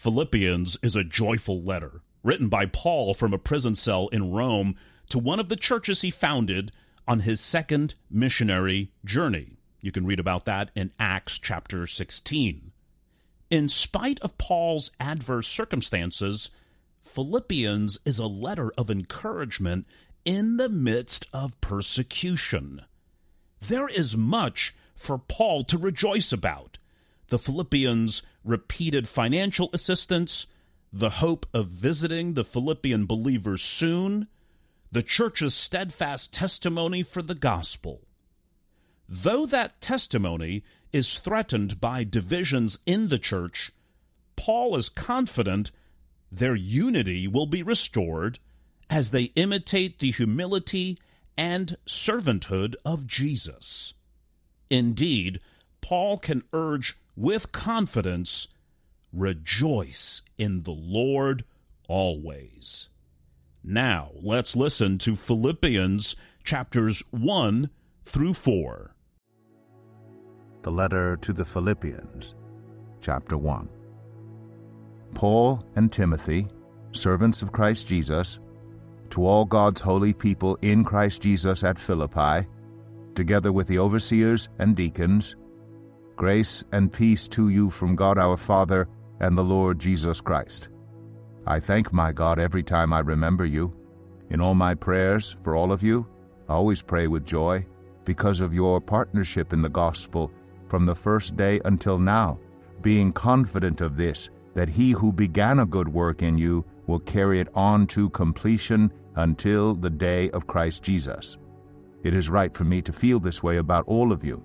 Philippians is a joyful letter written by Paul from a prison cell in Rome to one of the churches he founded on his second missionary journey. You can read about that in Acts chapter 16. In spite of Paul's adverse circumstances, Philippians is a letter of encouragement in the midst of persecution. There is much for Paul to rejoice about. The Philippians repeated financial assistance, the hope of visiting the Philippian believers soon, the church's steadfast testimony for the gospel. Though that testimony is threatened by divisions in the church, Paul is confident their unity will be restored as they imitate the humility and servanthood of Jesus. Indeed, Paul can urge with confidence, Rejoice in the Lord always. Now, let's listen to Philippians chapters 1 through 4. The letter to the Philippians, chapter 1. Paul and Timothy, servants of Christ Jesus, to all God's holy people in Christ Jesus at Philippi, together with the overseers and deacons, Grace and peace to you from God our Father and the Lord Jesus Christ. I thank my God every time I remember you. In all my prayers for all of you, I always pray with joy because of your partnership in the gospel from the first day until now, being confident of this, that he who began a good work in you will carry it on to completion until the day of Christ Jesus. It is right for me to feel this way about all of you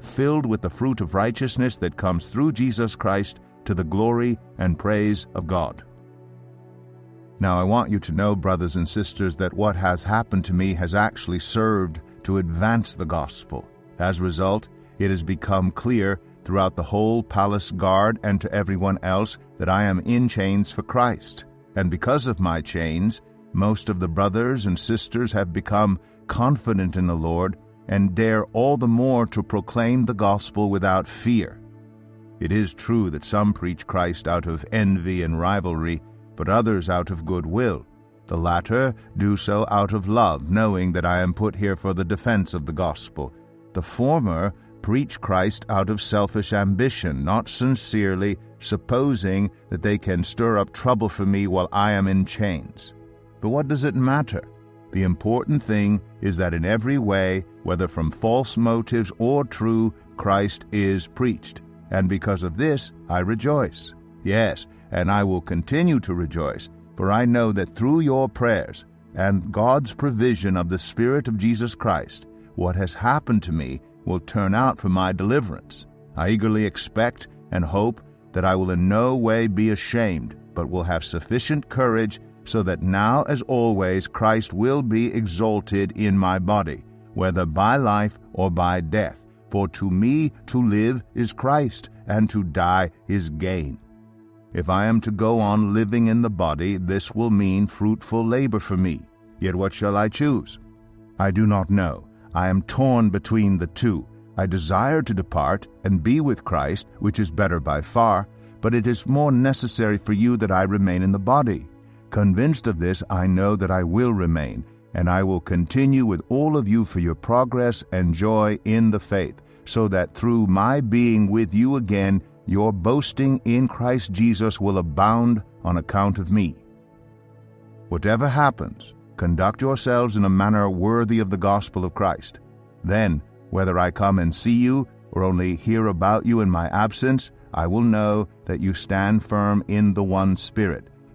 filled with the fruit of righteousness that comes through Jesus Christ to the glory and praise of God. Now, I want you to know, brothers and sisters, that what has happened to me has actually served to advance the gospel. As a result, it has become clear throughout the whole palace guard and to everyone else that I am in chains for Christ. And because of my chains, most of the brothers and sisters have become confident in the Lord and dare all the more to proclaim the gospel without fear. It is true that some preach Christ out of envy and rivalry, but others out of good will. The latter do so out of love, knowing that I am put here for the defense of the gospel. The former preach Christ out of selfish ambition, not sincerely, supposing that they can stir up trouble for me while I am in chains. But what does it matter? The important thing is that in every way, whether from false motives or true, Christ is preached. And because of this, I rejoice. Yes, and I will continue to rejoice, for I know that through your prayers and God's provision of the Spirit of Jesus Christ, what has happened to me will turn out for my deliverance. I eagerly expect and hope that I will in no way be ashamed, but will have sufficient courage so that now as always Christ will be exalted in my body, whether by life or by death. For to me to live is Christ, and to die is gain. If I am to go on living in the body, this will mean fruitful labor for me. Yet what shall I choose? I do not know. I am torn between the two. I desire to depart and be with Christ, which is better by far, but it is more necessary for you that I remain in the body. Convinced of this, I know that I will remain, and I will continue with all of you for your progress and joy in the faith, so that through my being with you again, your boasting in Christ Jesus will abound on account of me. Whatever happens, conduct yourselves in a manner worthy of the gospel of Christ. Then, whether I come and see you or only hear about you in my absence, I will know that you stand firm in the one Spirit,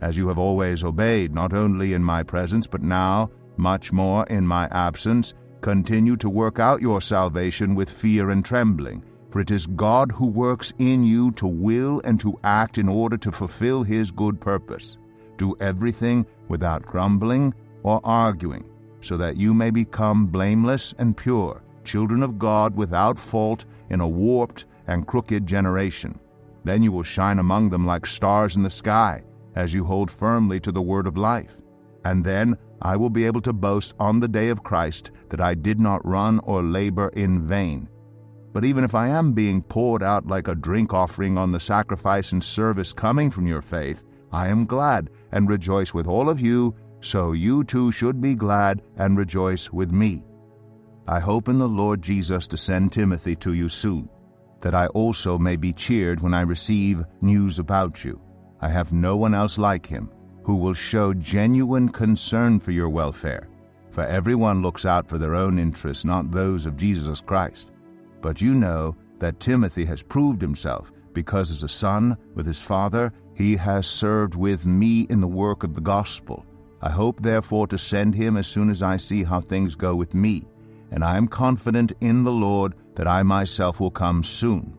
as you have always obeyed, not only in my presence, but now, much more in my absence, continue to work out your salvation with fear and trembling for it is God who works in you to will and to act in order to fulfill His good purpose. Do everything without grumbling or arguing, so that you may become blameless and pure, children of God without fault in a warped and crooked generation. Then you will shine among them like stars in the sky, as you hold firmly to the word of life. And then I will be able to boast on the day of Christ that I did not run or labor in vain. But even if I am being poured out like a drink offering on the sacrifice and service coming from your faith, I am glad and rejoice with all of you, so you too should be glad and rejoice with me. I hope in the Lord Jesus to send Timothy to you soon, that I also may be cheered when I receive news about you. I have no one else like him who will show genuine concern for your welfare, for everyone looks out for their own interests, not those of Jesus Christ. But you know that Timothy has proved himself, because as a son with his father, he has served with me in the work of the gospel. I hope therefore to send him as soon as I see how things go with me, and I am confident in the Lord that I myself will come soon.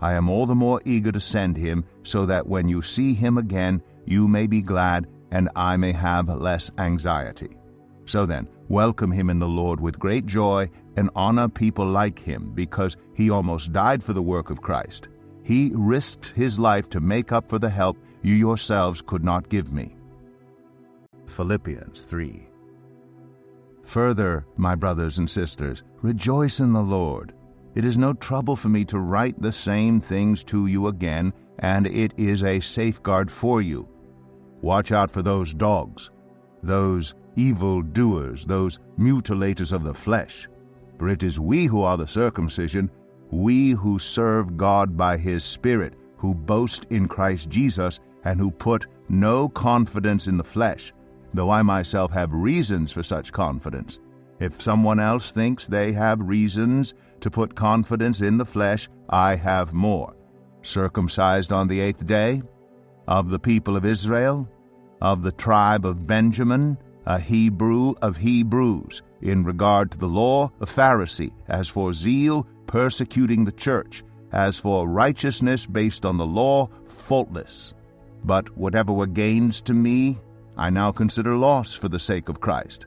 I am all the more eager to send him, so that when you see him again, you may be glad, and I may have less anxiety. So then, welcome him in the Lord with great joy and honor people like him because he almost died for the work of Christ. He risked his life to make up for the help you yourselves could not give me. Philippians 3 Further, my brothers and sisters, rejoice in the Lord. It is no trouble for me to write the same things to you again, and it is a safeguard for you. Watch out for those dogs, those evil doers, those mutilators of the flesh. For it is we who are the circumcision, we who serve God by His Spirit, who boast in Christ Jesus, and who put no confidence in the flesh, though I myself have reasons for such confidence. If someone else thinks they have reasons to put confidence in the flesh, I have more. Circumcised on the eighth day, of the people of Israel, of the tribe of Benjamin, a Hebrew of Hebrews, in regard to the law, a Pharisee, as for zeal, persecuting the church, as for righteousness based on the law, faultless. But whatever were gains to me, I now consider loss for the sake of Christ.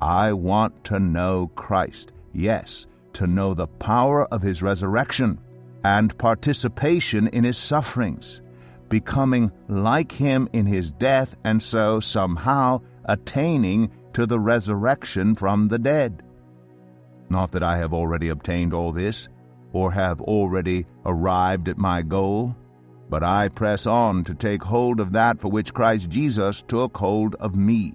I want to know Christ, yes, to know the power of his resurrection and participation in his sufferings, becoming like him in his death, and so somehow attaining to the resurrection from the dead. Not that I have already obtained all this, or have already arrived at my goal, but I press on to take hold of that for which Christ Jesus took hold of me.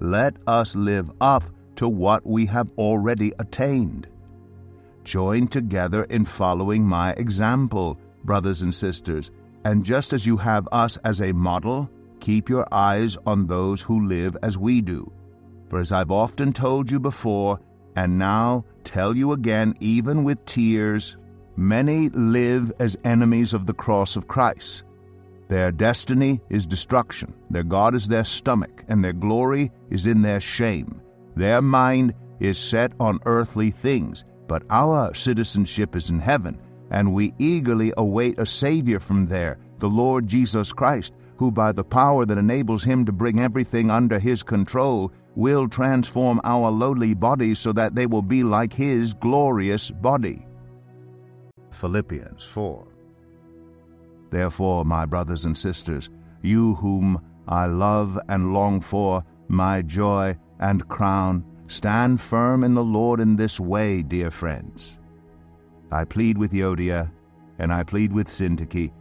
let us live up to what we have already attained. Join together in following my example, brothers and sisters, and just as you have us as a model, keep your eyes on those who live as we do. For as I've often told you before, and now tell you again, even with tears, many live as enemies of the cross of Christ. Their destiny is destruction, their God is their stomach, and their glory is in their shame. Their mind is set on earthly things, but our citizenship is in heaven, and we eagerly await a Savior from there, the Lord Jesus Christ, who by the power that enables him to bring everything under his control will transform our lowly bodies so that they will be like his glorious body. Philippians 4 Therefore, my brothers and sisters, you whom I love and long for, my joy and crown, stand firm in the Lord in this way, dear friends. I plead with Euodia, and I plead with Syntyche,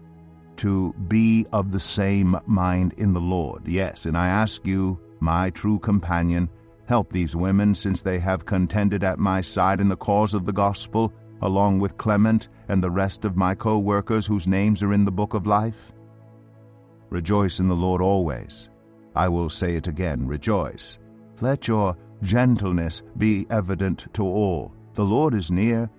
to be of the same mind in the Lord. Yes, and I ask you, my true companion, help these women, since they have contended at my side in the cause of the gospel, along with Clement and the rest of my co workers whose names are in the book of life. Rejoice in the Lord always. I will say it again rejoice. Let your gentleness be evident to all. The Lord is near.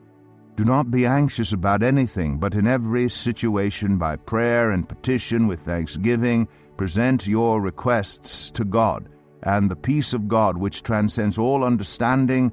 Do not be anxious about anything, but in every situation, by prayer and petition with thanksgiving, present your requests to God, and the peace of God, which transcends all understanding,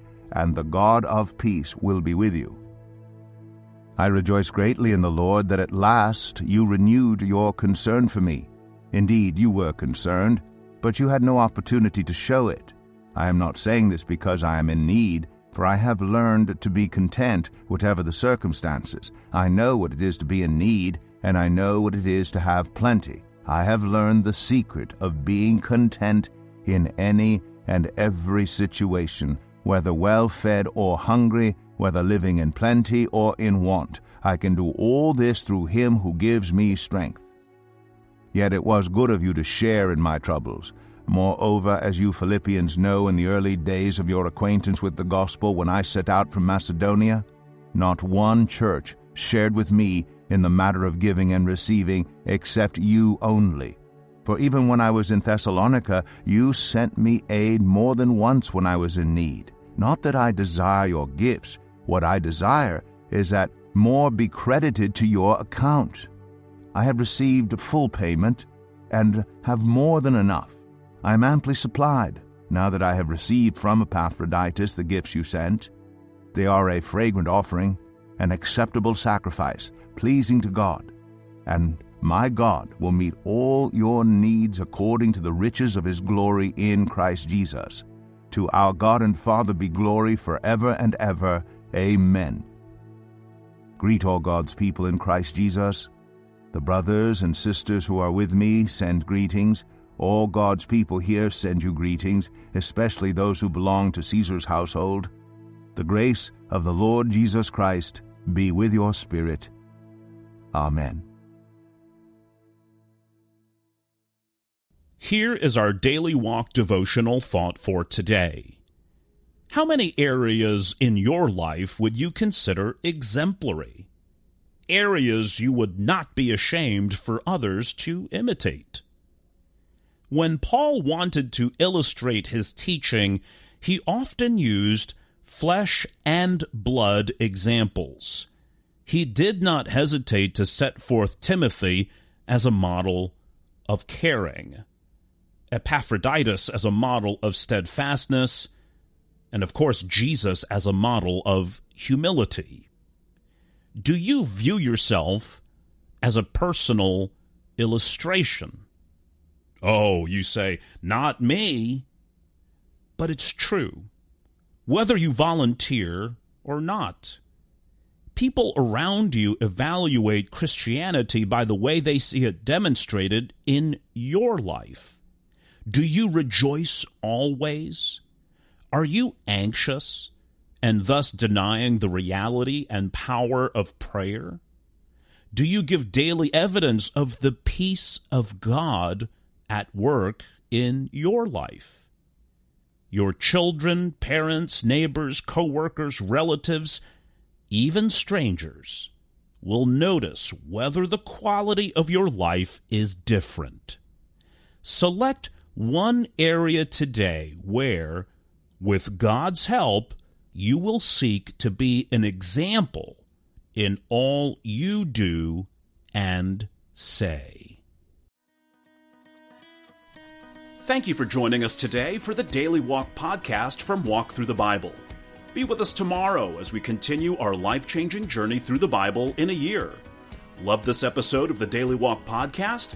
and the God of peace will be with you. I rejoice greatly in the Lord that at last you renewed your concern for me. Indeed, you were concerned, but you had no opportunity to show it. I am not saying this because I am in need for I have learned to be content, whatever the circumstances. I know what it is to be in need, and I know what it is to have plenty. I have learned the secret of being content in any and every situation, whether well fed or hungry, whether living in plenty or in want. I can do all this through him who gives me strength. Yet it was good of you to share in my troubles. Moreover, as you Philippians know in the early days of your acquaintance with the gospel when I set out from Macedonia, not one church shared with me in the matter of giving and receiving except you only. For even when I was in Thessalonica, you sent me aid more than once when I was in need. Not that I desire your gifts, what I desire is that more be credited to your account. I have received full payment and have more than enough. I am amply supplied, now that I have received from Epaphroditus the gifts you sent. They are a fragrant offering, an acceptable sacrifice, pleasing to God. And my God will meet all your needs according to the riches of his glory in Christ Jesus. To our God and Father be glory forever and ever. Amen. Greet all God's people in Christ Jesus. The brothers and sisters who are with me send greetings. All God's people here send you greetings, especially those who belong to Caesar's household. The grace of the Lord Jesus Christ be with your spirit. Amen. Here is our daily walk devotional thought for today. How many areas in your life would you consider exemplary? Areas you would not be ashamed for others to imitate. When Paul wanted to illustrate his teaching, he often used flesh and blood examples. He did not hesitate to set forth Timothy as a model of caring, Epaphroditus as a model of steadfastness, and of course, Jesus as a model of humility. Do you view yourself as a personal illustration? Oh, you say, not me. But it's true. Whether you volunteer or not, people around you evaluate Christianity by the way they see it demonstrated in your life. Do you rejoice always? Are you anxious and thus denying the reality and power of prayer? Do you give daily evidence of the peace of God at work in your life? Your children, parents, neighbors, co-workers, relatives, even strangers will notice whether the quality of your life is different. Select one area today where, with God's help, you will seek to be an example in all you do and say. Thank you for joining us today for the Daily Walk podcast from Walk Thru the Bible. Be with us tomorrow as we continue our life changing journey through the Bible in a year. Love this episode of the Daily Walk podcast?